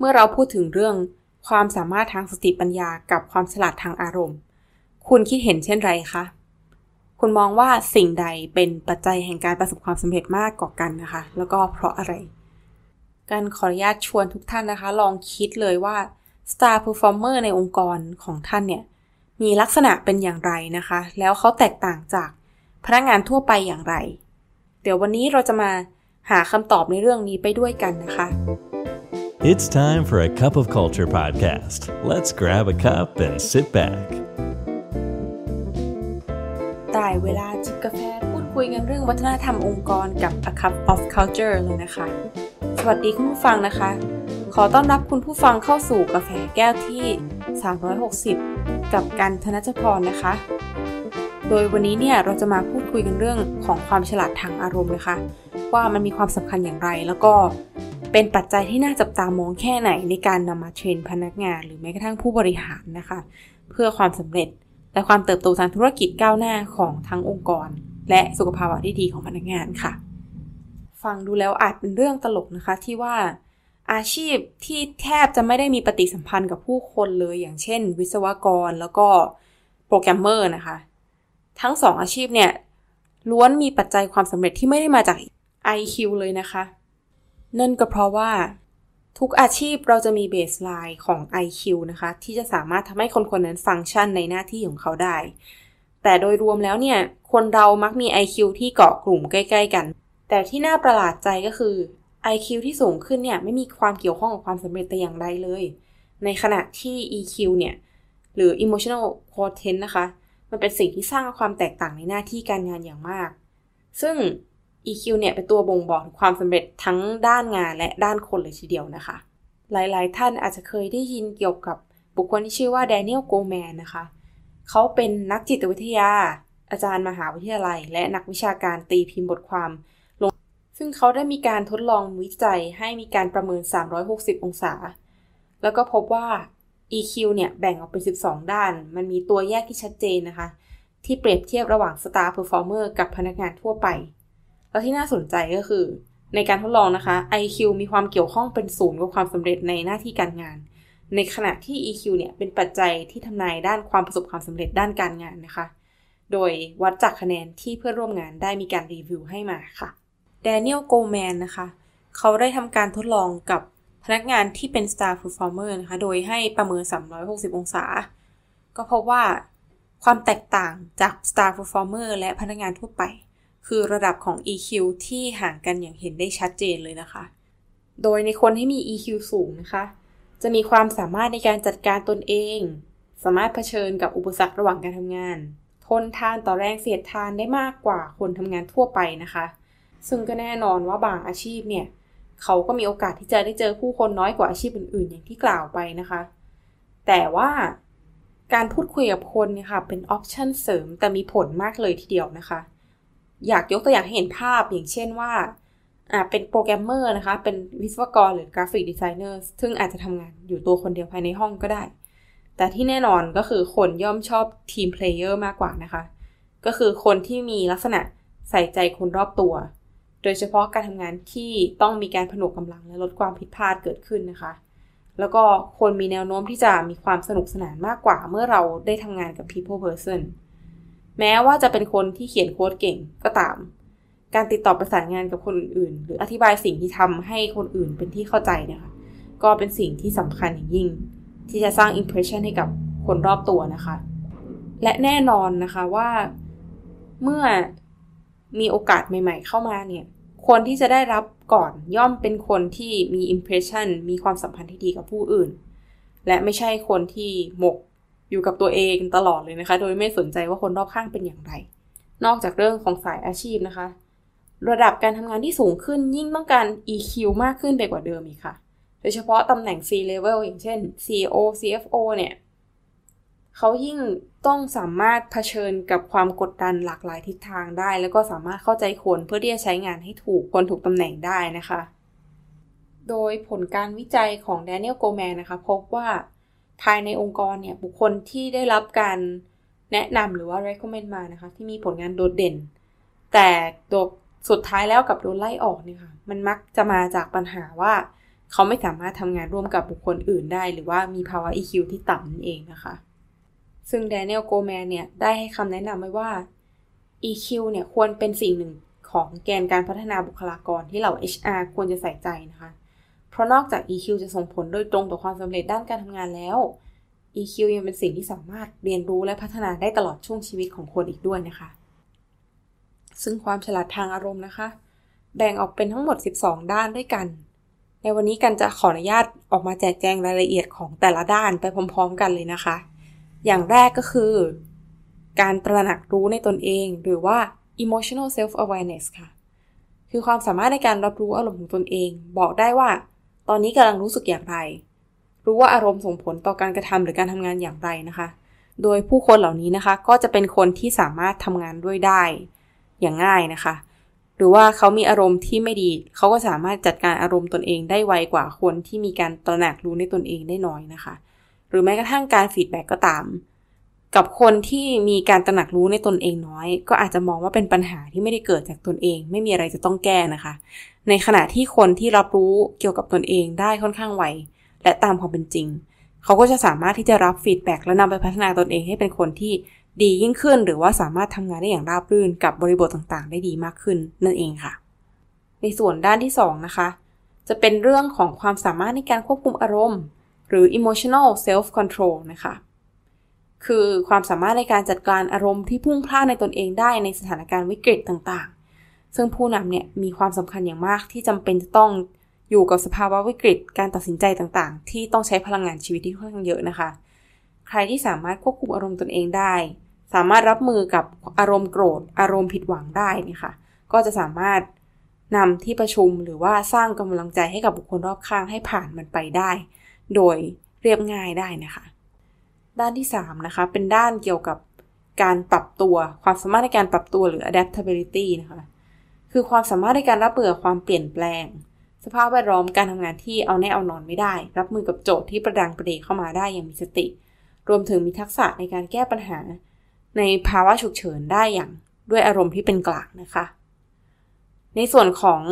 เมื่อเราพูดถึงเรื่องความสามารถทางสติปัญญากับความฉลาดทางอารมณ์ คุณคิดเห็นเช่นไรคะ คุณมองว่าสิ่งใดเป็นปัจจัยแห่งการประสบความสำเร็จมากกว่ากันนะคะ แล้วก็เพราะอะไร การขออนุญาตชวนทุกท่านนะคะ ลองคิดเลยว่า Star Performer ในองค์กรของท่านเนี่ยมีลักษณะเป็นอย่างไรนะคะ แล้วเขาแตกต่างจากพนักงานทั่วไปอย่างไร เดี๋ยววันนี้เราจะมาหาคำตอบในเรื่องนี้ไปด้วยกันนะคะ It's time for a cup of culture podcast. Let's grab a cup and sit back. ได้เวลาจิบกาแฟพูดคุยกันเรื่องวัฒนธรรมองค์กรกับ A Cup of Culture เลยนะคะ สวัสดีคุณผู้ฟังนะคะ ขอต้อนรับคุณผู้ฟังเข้าสู่กาแฟแก้วที่ 360 กับกันธนจพรนะคะ โดยวันนี้เนี่ยเราจะมาพูดคุยกันเรื่องของความฉลาดทางอารมณ์นะคะ ว่ามันมีความสำคัญอย่างไรแล้วก็ เป็นปัจจัยที่น่าจับตามองแค่ไหนในการนำมาเทรนพนักงาน หรือแม้กระทั่งผู้บริหารนะคะ เพื่อความสำเร็จและความเติบโตทางธุรกิจก้าวหน้าของทั้งองค์กร และสุขภาวะที่ดีของพนักงานค่ะ ฟังดูแล้วอาจเป็นเรื่องตลกนะคะที่ว่าอาชีพที่แทบจะไม่ได้มีปฏิสัมพันธ์กับผู้คนเลยอย่างเช่น วิศวกรแล้วก็โปรแกรมเมอร์นะคะ ทั้งสองอาชีพเนี่ยล้วนมีปัจจัยความสำเร็จที่ไม่ได้มาจาก IQ เลยนะคะ นั่นก็เพราะว่าทุกอาชีพเราจะมี baseline ของ IQ นะคะ ที่จะสามารถทำให้คนคนนั้นฟังก์ชันในหน้าที่ของเขาได้ แต่โดยรวมแล้วเนี่ย คนเรามักมี IQ ที่เกาะกลุ่มใกล้ๆกัน แต่ที่น่าประหลาดใจก็คือ IQ ที่สูงขึ้นเนี่ยไม่มีความเกี่ยวข้องกับความสำเร็จแต่อย่างใดเลย ในขณะที่ EQ เนี่ย หรือ emotional quotient นะคะ มันเป็นสิ่งที่สร้างความแตกต่างในหน้าที่การงานอย่างมาก ซึ่ง EQ เนี่ยเป็นตัวบ่งบอกความสำเร็จทั้งด้านงานและด้านคนเลยทีเดียวนะคะ หลายๆ ท่านอาจจะเคยได้ยินเกี่ยวกับบุคคลที่ชื่อว่าแดเนียลโกแมนนะคะ เขาเป็นนักจิตวิทยา อาจารย์มหาวิทยาลัย และนักวิชาการตีพิมพ์บทความลง ซึ่งเขาได้มีการทดลองวิจัยให้มีการประเมิน 360 องศา แล้วก็พบว่า EQ เนี่ยแบ่งออกเป็น 12 ด้าน มันมีตัวแยกที่ชัดเจนนะคะ ที่เปรียบเทียบระหว่าง Star Performer กับพนักงานทั่วไป แล้วที่น่าสนใจก็คือ ในการทดลองนะคะ IQ มีความเกี่ยวข้องเป็นศูนย์กับความสำเร็จในหน้าที่การงาน ในขณะที่ EQ เนี่ยเป็นปัจจัยที่ทำนายด้านความประสบความสำเร็จด้านการงานนะคะ โดยวัดจากคะแนนที่เพื่อนร่วมงานได้มีการรีวิวให้มาค่ะแดเนียลโกแมนนะคะ เขาได้ทำการทดลองกับพนักงานที่เป็น Star Performer นะคะ โดยให้ประเมิน 360 องศา ก็พบว่าความแตกต่างจาก Star Performer และพนักงานทั่วไป คือระดับของ EQ ที่ห่างกันอย่างเห็นได้ชัดเจนเลยนะคะ โดยในคนที่มี EQ สูงนะคะ จะมีความสามารถในการจัดการตนเอง สามารถเผชิญกับอุปสรรคระหว่างการทำงาน ทนทานต่อแรงเสียดทานได้มากกว่าคนทำงานทั่วไปนะคะ ซึ่งก็แน่นอนว่าบางอาชีพเนี่ย เขาก็มีโอกาสที่จะได้เจอผู้คนน้อยกว่าอาชีพอื่นๆ อย่างที่กล่าวไปนะคะ แต่ว่าการพูดคุยกับคนเนี่ยค่ะเป็น option เสริมแต่มีผลมากเลยทีเดียวนะคะ อยากยกตัวอย่างให้เห็นภาพอย่างเช่นว่าอ่าเป็นโปรแกรมเมอร์นะคะ เป็นวิศวกรหรือ graphic designer ซึ่งอาจจะทำงานอยู่ตัวคนเดียวภายในห้องก็ได้ แต่ที่แน่นอนก็คือคนย่อมชอบ team player มากกว่านะคะ ก็คือคนที่มีลักษณะใส่ใจคนรอบตัว โดยเฉพาะการทำงานที่ต้องมีการผนวกกำลังและลดความผิดพลาดเกิดขึ้นนะคะ แล้วก็คนมีแนวโน้มที่จะมีความสนุกสนานมากกว่า เมื่อเราได้ทำงานกับ people person แม้ว่าจะเป็นคนที่เขียนโค้ดเก่งก็ตาม การติดต่อประสานงานกับคนอื่น หรืออธิบายสิ่งที่ทำให้คนอื่นเป็นที่เข้าใจเนี่ยค่ะก็เป็นสิ่งที่สำคัญอย่างยิ่ง ที่จะสร้าง impression ให้กับคนรอบตัวนะคะ และแน่นอนนะคะว่าเมื่อมีโอกาสใหม่ ๆ เข้ามาเนี่ย คนที่จะได้รับก่อนย่อมเป็นคนที่มี impression มีความสัมพันธ์ที่ดีกับผู้อื่น และไม่ใช่คนที่หมก อยู่กับตัวเองตลอดเลยนะคะ โดยไม่สนใจว่าคนรอบข้างเป็นอย่างไร นอกจากเรื่องของสายอาชีพนะคะ ระดับการทำงานที่สูงขึ้นยิ่งต้องการ EQ มากขึ้นไปกว่าเดิมอีกค่ะ โดยเฉพาะตำแหน่ง C level อย่างเช่น CEO CFO เนี่ยเขายิ่งต้องสามารถเผชิญกับความกดดันหลากหลายทิศทางได้ แล้วก็สามารถเข้าใจคนเพื่อที่จะใช้งานให้ถูกคนถูกตำแหน่งได้นะคะ โดยผลการวิจัยของ Daniel Goleman นะคะ พบว่า ภายในองค์กรเนี่ยบุคคลที่ได้รับการแนะนำหรือว่า recommend มานะคะ ที่มีผลงานโดดเด่น แต่โดสุดท้ายแล้วกับโดนไล่ออกเนี่ยค่ะมันมักจะมาจากปัญหาว่าเขาไม่สามารถทำงานร่วมกับบุคคลอื่นได้ หรือว่ามีภาวะ EQ ที่ต่ำนั่นเองนะคะ ซึ่งแดเนียลโกแมนเนี่ยได้ให้คำแนะนำไว้ว่า EQ เนี่ยควรเป็นสิ่งหนึ่งของแกนการพัฒนาบุคลากรที่เหล่า HR ควรจะใส่ใจนะคะ เพราะนอกจาก EQ จะส่งผลโดยตรงต่อความสำเร็จด้านการทำงานแล้ว EQ ยังเป็นสิ่งที่สามารถเรียนรู้และพัฒนาได้ตลอดช่วงชีวิตของคนอีกด้วยนะคะ ซึ่งความฉลาดทางอารมณ์นะคะ แบ่งออกเป็นทั้งหมด 12 ด้านด้วยกัน ในวันนี้กันจะขออนุญาตออกมาแจกแจงรายละเอียดของแต่ละด้านไปพร้อม ๆ กันเลยนะคะ อย่างแรกก็คือ การตระหนักรู้ในตนเอง หรือว่า emotional self awareness ค่ะ คือความสามารถในการรับรู้อารมณ์ของตนเอง บอกได้ว่า ตอนนี้กำลังรู้สึกอย่างไร รู้ว่าอารมณ์ส่งผลต่อการกระทำหรือการทำงานอย่างไรนะคะ โดยผู้คนเหล่านี้นะคะ ก็จะเป็นคนที่สามารถทำงานด้วยได้อย่างง่ายนะคะ หรือว่าเขามีอารมณ์ที่ไม่ดี เขาก็สามารถจัดการอารมณ์ตนเองได้ไวกว่าคนที่มีการตระหนักรู้ในตนเองได้น้อยนะคะ หรือแม้กระทั่งการฟีดแบ็กก็ตาม กับคนที่มีการตระหนักรู้ในตนเองน้อย ก็อาจจะมองว่าเป็นปัญหาที่ไม่ได้เกิดจากตนเอง ไม่มีอะไรจะต้องแก้นะคะ ในขณะที่คนที่รับรู้เกี่ยวกับตนเองได้ค่อนข้างไว และตามความเป็นจริง เขาก็จะสามารถที่จะรับ feedback และนำไปพัฒนาตนเองให้เป็นคนที่ดียิ่งขึ้น หรือว่าสามารถทำงานได้อย่างราบรื่นกับบริบทต่างๆ ได้ดีมากขึ้นนั่นเองค่ะ ในส่วนด้านที่2นะคะ จะเป็นเรื่องของความสามารถในการควบคุมอารมณ์ หรือ emotional self control นะคะคือความสามารถในการจัดการอารมณ์ที่พุ่งพล่านในตนเองได้ในสถานการณ์วิกฤตต่างๆ ซึ่งผู้นำเนี่ยมีความสำคัญอย่างมากที่จำเป็นจะต้องอยู่กับสภาวะวิกฤตการตัดสินใจต่างๆ ที่ต้องใช้พลังงานชีวิตที่ค่อนข้างเยอะนะคะ ใครที่สามารถควบคุมอารมณ์ตนเองได้ สามารถรับมือกับอารมณ์โกรธ อารมณ์ผิดหวังได้นี่ค่ะก็จะสามารถนำที่ประชุมหรือว่าสร้างกำลังใจให้กับบุคคลรอบข้างให้ผ่านมันไปได้ โดยเรียบง่ายได้นะคะ ด้านที่3นะคะเป็นด้านเกี่ยวกับการปรับตัวความสามารถในการปรับตัวหรือ adaptability นะคะ คือความสามารถในการรับมือกับความเปลี่ยนแปลง สภาพแวดล้อมการทำงานที่เอาแน่เอานอนไม่ได้ รับมือกับโจทย์ที่ประดังประเดเข้ามาได้อย่างมีสติ รวมถึงมีทักษะในการแก้ปัญหา ในภาวะฉุกเฉินได้อย่างด้วยอารมณ์ที่เป็นกลางนะคะ ในส่วนของ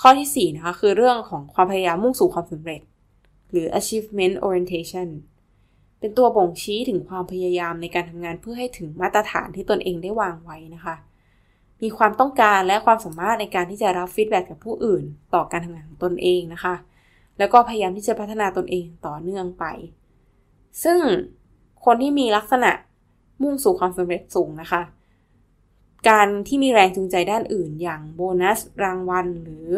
ข้อที่4นะคะคือเรื่องของความพยายามมุ่งสู่ความสำเร็จ หรือ achievement orientation เป็นตัวบ่งชี้ถึงความพยายามในการทำงานเพื่อให้ถึงมาตรฐานที่ตนเองได้วางไว้นะคะ มีความต้องการและความสามารถในการที่จะรับฟีดแบ็กจากผู้อื่น ต่อการทำงานของตนเองนะคะ แล้วก็พยายามที่จะพัฒนาตนเองต่อเนื่องไป ซึ่งคนที่มีลักษณะมุ่งสู่ความสำเร็จสูงนะคะ การที่มีแรงจูงใจด้านอื่น อย่างโบนัสรางวัล หรือ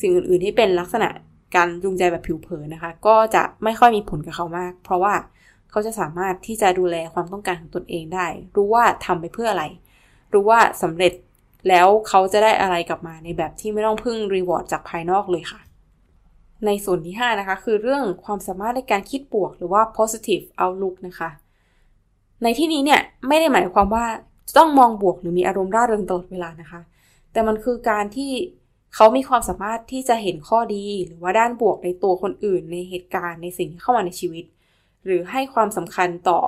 สิ่งอื่น ๆ ที่เป็นลักษณะการจูงใจแบบผิวเผินนะคะ ก็จะไม่ค่อยมีผลกับเขามาก เพราะว่าเขาจะสามารถที่จะดูแลความต้องการของตนเองได้ รู้ว่าทำไปเพื่ออะไร รู้ว่าสำเร็จ แล้วเขาจะได้อะไรกลับมาในแบบที่ไม่ต้องพึ่งรีวอร์ดจากภายนอกเลยค่ะ ในส่วนที่ 5 นะคะ คือเรื่องความสามารถในการคิดบวก หรือว่า positive outlook นะคะ ในที่นี้เนี่ยไม่ได้หมายความว่าต้องมองบวกหรือมีอารมณ์ร่าเริงตลอดเวลานะคะ แต่มันคือการที่เขามีความสามารถที่จะเห็นข้อดี หรือว่าด้านบวกในตัวคนอื่น ในเหตุการณ์ในสิ่งที่เข้ามาในชีวิต หรือให้ความสำคัญต่อ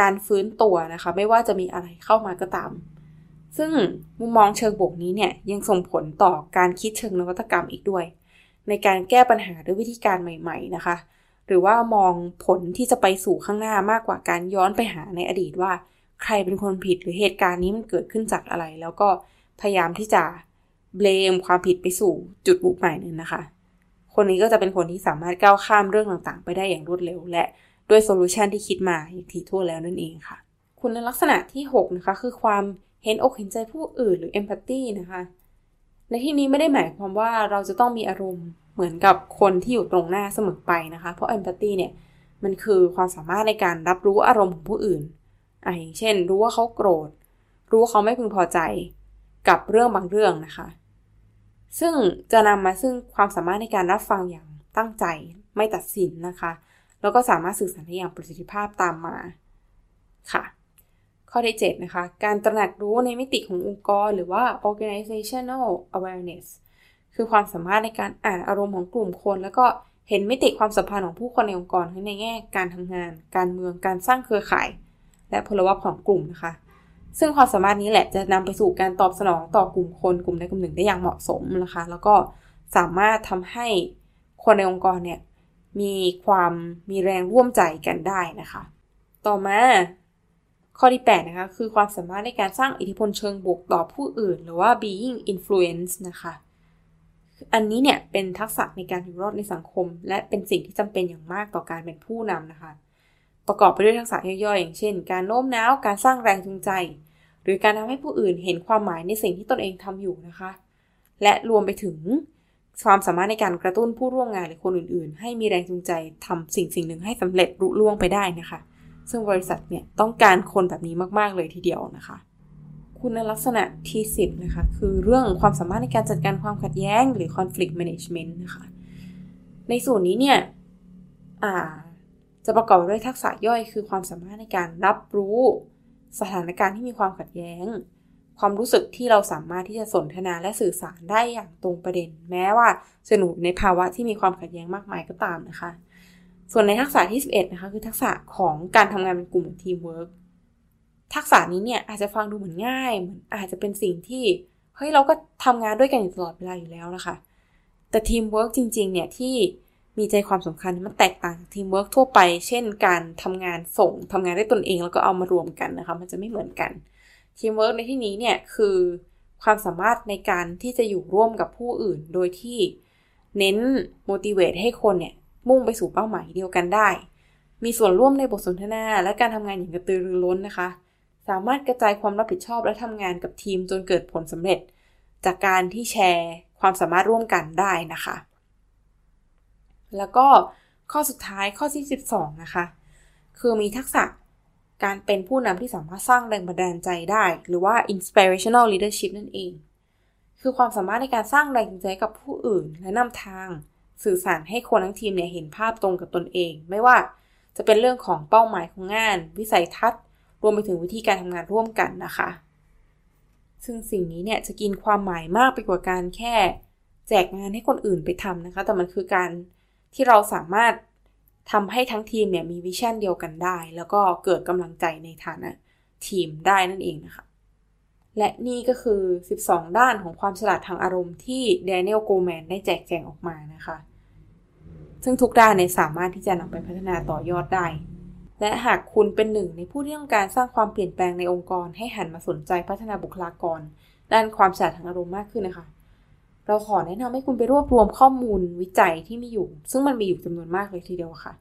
การฟื้นตัวนะคะ ไม่ว่าจะมีอะไรเข้ามาก็ตาม ซึ่งมุมมองเชิงบวกนี้เนี่ยยังส่งผลต่อการคิดเชิงนวัตกรรมอีกด้วย ในการแก้ปัญหาด้วยวิธีการใหม่ ๆ นะคะ หรือว่ามองผลที่จะไปสู่ข้างหน้ามากกว่าการย้อนไปหาในอดีตว่า ใครเป็นคนผิดหรือเหตุการณ์นี้มันเกิดขึ้นจากอะไร แล้วก็พยายามที่จะเบลมความผิดไปสู่จุดมุ่งหมายนั้นนะคะ คนนี้ก็จะเป็นคนที่สามารถก้าวข้ามเรื่องต่างๆ ไปได้อย่างรวดเร็ว และด้วยโซลูชันที่คิดมาอย่างถี่ถ้วนแล้วนั่นเองค่ะ คุณลักษณะที่6นะคะคือความ เห็นอกเห็นใจผู้อื่นหรือ empathy นะคะ ในที่นี้ไม่ได้หมายความว่าเราจะต้องมีอารมณ์เหมือนกับคนที่อยู่ตรงหน้าเสมอไปนะคะ เพราะ empathy เนี่ยมันคือความสามารถในการรับรู้อารมณ์ของผู้อื่นอะอย่างเช่น รู้ว่าเขาโกรธ รู้ว่าเขาไม่พึงพอใจกับเรื่องบางเรื่องนะคะ ซึ่งจะนำมาซึ่งความสามารถในการรับฟังอย่างตั้งใจไม่ตัดสินนะคะ แล้วก็สามารถสื่อสารได้อย่างประสิทธิภาพตามมาค่ะ ข้อที่7นะคะ การตระหนักรู้ในมิติขององค์กร หรือว่า organizational awareness คือความสามารถในการอ่านอารมณ์ของกลุ่มคน แล้วก็เห็นมิติความสัมพันธ์ของผู้คนในองค์กรทั้งในแง่การทำงาน การเมือง การสร้างเครือข่าย และพลวัตของกลุ่มนะคะ ซึ่งความสามารถนี้แหละจะนำไปสู่การตอบสนองต่อกลุ่มคน กลุ่มใดกลุ่มหนึ่งได้อย่างเหมาะสมนะคะ แล้วก็สามารถทำให้คนในองค์กรเนี่ยมีความมีแรงร่วมใจกันได้นะคะ ต่อมา ข้อที่ 8 นะคะ คือความสามารถในการสร้างอิทธิพลเชิงบวกต่อผู้อื่น หรือว่า being influence นะคะ อันนี้เนี่ยเป็นทักษะในการอยู่รอดในสังคม และเป็นสิ่งที่จำเป็นอย่างมากต่อการเป็นผู้นำนะคะ ประกอบไปด้วยทักษะย่อยๆ อย่างเช่น การโน้มน้าว การสร้างแรงจูงใจ หรือการทำให้ผู้อื่นเห็นความหมายในสิ่งที่ตนเองทำอยู่นะคะ และรวมไปถึงความสามารถในการกระตุ้นผู้ร่วมงานหรือคนอื่นๆ ให้มีแรงจูงใจทำสิ่งสิ่งหนึ่งให้สำเร็จรุล่วงไปได้นะคะ ซึ่งบริษัทเนี่ยต้องการคนแบบนี้มากๆเลยทีเดียวนะคะ คุณลักษณะที่ 10 นะคะ คือเรื่องความสามารถในการจัดการความขัดแย้งหรือ conflict management นะคะ ในส่วนนี้เนี่ยจะประกอบด้วยทักษะย่อยคือความสามารถในการรับรู้สถานการณ์ที่มีความขัดแย้ง ความรู้สึกที่เราสามารถที่จะสนทนาและสื่อสารได้อย่างตรงประเด็น แม้ว่าจะหนุในภาวะที่มีความขัดแย้งมากมายก็ตามนะคะ ส่วนในทักษะที่ 11 นะคะ คือทักษะของการทำงานเป็นกลุ่มทีมเวิร์กทักษะนี้เนี่ยอาจจะฟังดูเหมือนง่ายเหมือนอาจจะเป็นสิ่งที่เฮ้ยเราก็ทำงานด้วยกันอยู่ตลอดเวลาอยู่แล้วนะคะ แต่ทีมเวิร์กจริง ๆ เนี่ยที่มีใจความสำคัญมันแตกต่างจากทีมเวิร์กทั่วไป เช่น การทำงานส่งทำงานได้ตนเองแล้วก็เอามารวมกันนะคะ มันจะไม่เหมือนกันทีมเวิร์กในที่นี้เนี่ยคือความสามารถในการที่จะอยู่ร่วมกับผู้อื่น โดยที่เน้น motivate ให้คนเนี่ย มุ่งไปสู่เป้าหมายเดียวกันได้ มีส่วนร่วมในบทสนทนาและการทำงานอย่างกระตือรือร้นนะคะ สามารถกระจายความรับผิดชอบและทำงานกับทีมจนเกิดผลสำเร็จ จากการที่แชร์ความสามารถร่วมกันได้นะคะ แล้วก็ข้อสุดท้ายข้อที่12นะคะ คือมีทักษะการเป็นผู้นำที่สามารถสร้างแรงบันดาลใจได้ หรือว่า inspirational leadership นั่นเอง คือความสามารถในการสร้างแรงจูงใจกับผู้อื่น และนำทาง สื่อสารให้คนทั้งทีมเนี่ยเห็นภาพตรงกับตนเอง ไม่ว่าจะเป็นเรื่องของเป้าหมายของงาน วิสัยทัศน์ รวมไปถึงวิธีการทำงานร่วมกันนะคะ ซึ่งสิ่งนี้เนี่ยจะกินความหมายมากไปกว่าการแค่ แจกงานให้คนอื่นไปทำนะคะ แต่มันคือการที่เราสามารถทำให้ทั้งทีมเนี่ยมีวิชั่นเดียวกันได้ แล้วก็เกิดกำลังใจในฐานะทีมได้นั่นเองนะคะ และนี่ก็คือ 12 ด้านของความฉลาดทางอารมณ์ที่แดเนียลโกแมนได้แจกแจงออกมานะคะ ซึ่งทุกด้านเนี่ยสามารถที่จะนำไปพัฒนาต่อยอดได้ และหากคุณเป็นหนึ่งในผู้ที่ต้องการสร้างความเปลี่ยนแปลงในองค์กร ให้หันมาสนใจพัฒนาบุคลากร ด้านความฉลาดทางอารมณ์มากขึ้นนะคะ เราขอแนะนำให้คุณไปรวบรวมข้อมูลวิจัยที่มีอยู่ ซึ่งมันมีอยู่จำนวนมากเลยทีเดียวค่ะ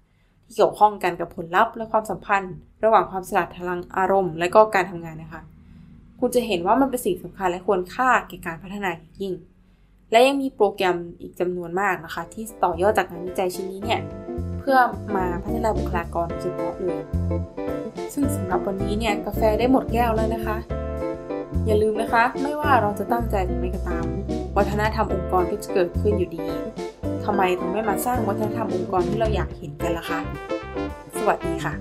ที่เกี่ยวข้องกันกับผลลัพธ์และความสัมพันธ์ ระหว่างความฉลาดทางอารมณ์ และก็การทำงานนะคะ คุณจะเห็นว่ามันเป็นสิ่งสำคัญและควรค่าแก่การพัฒนายิ่ง และยังมีโปรแกรมอีกจำนวนมากนะคะ ที่ต่อยอดจากงานวิจัยชิ้นนี้เนี่ยเพื่อมาพัฒนาบุคลากรเฉพาะเลย ซึ่งสำหรับวันนี้เนี่ยกาแฟได้หมดแก้วแล้วนะคะ อย่าลืมนะคะ ไม่ว่าเราจะตั้งใจหรือไม่ก็ตาม วัฒนธรรมองค์กรก็จะเกิดขึ้นอยู่ดีทำไมถึงไม่มาสร้างวัฒนธรรมองค์กรที่เราอยากเห็นกันล่ะคะสวัสดีค่ะ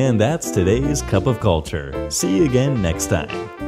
And that's today's Cup of Culture. See you again next time.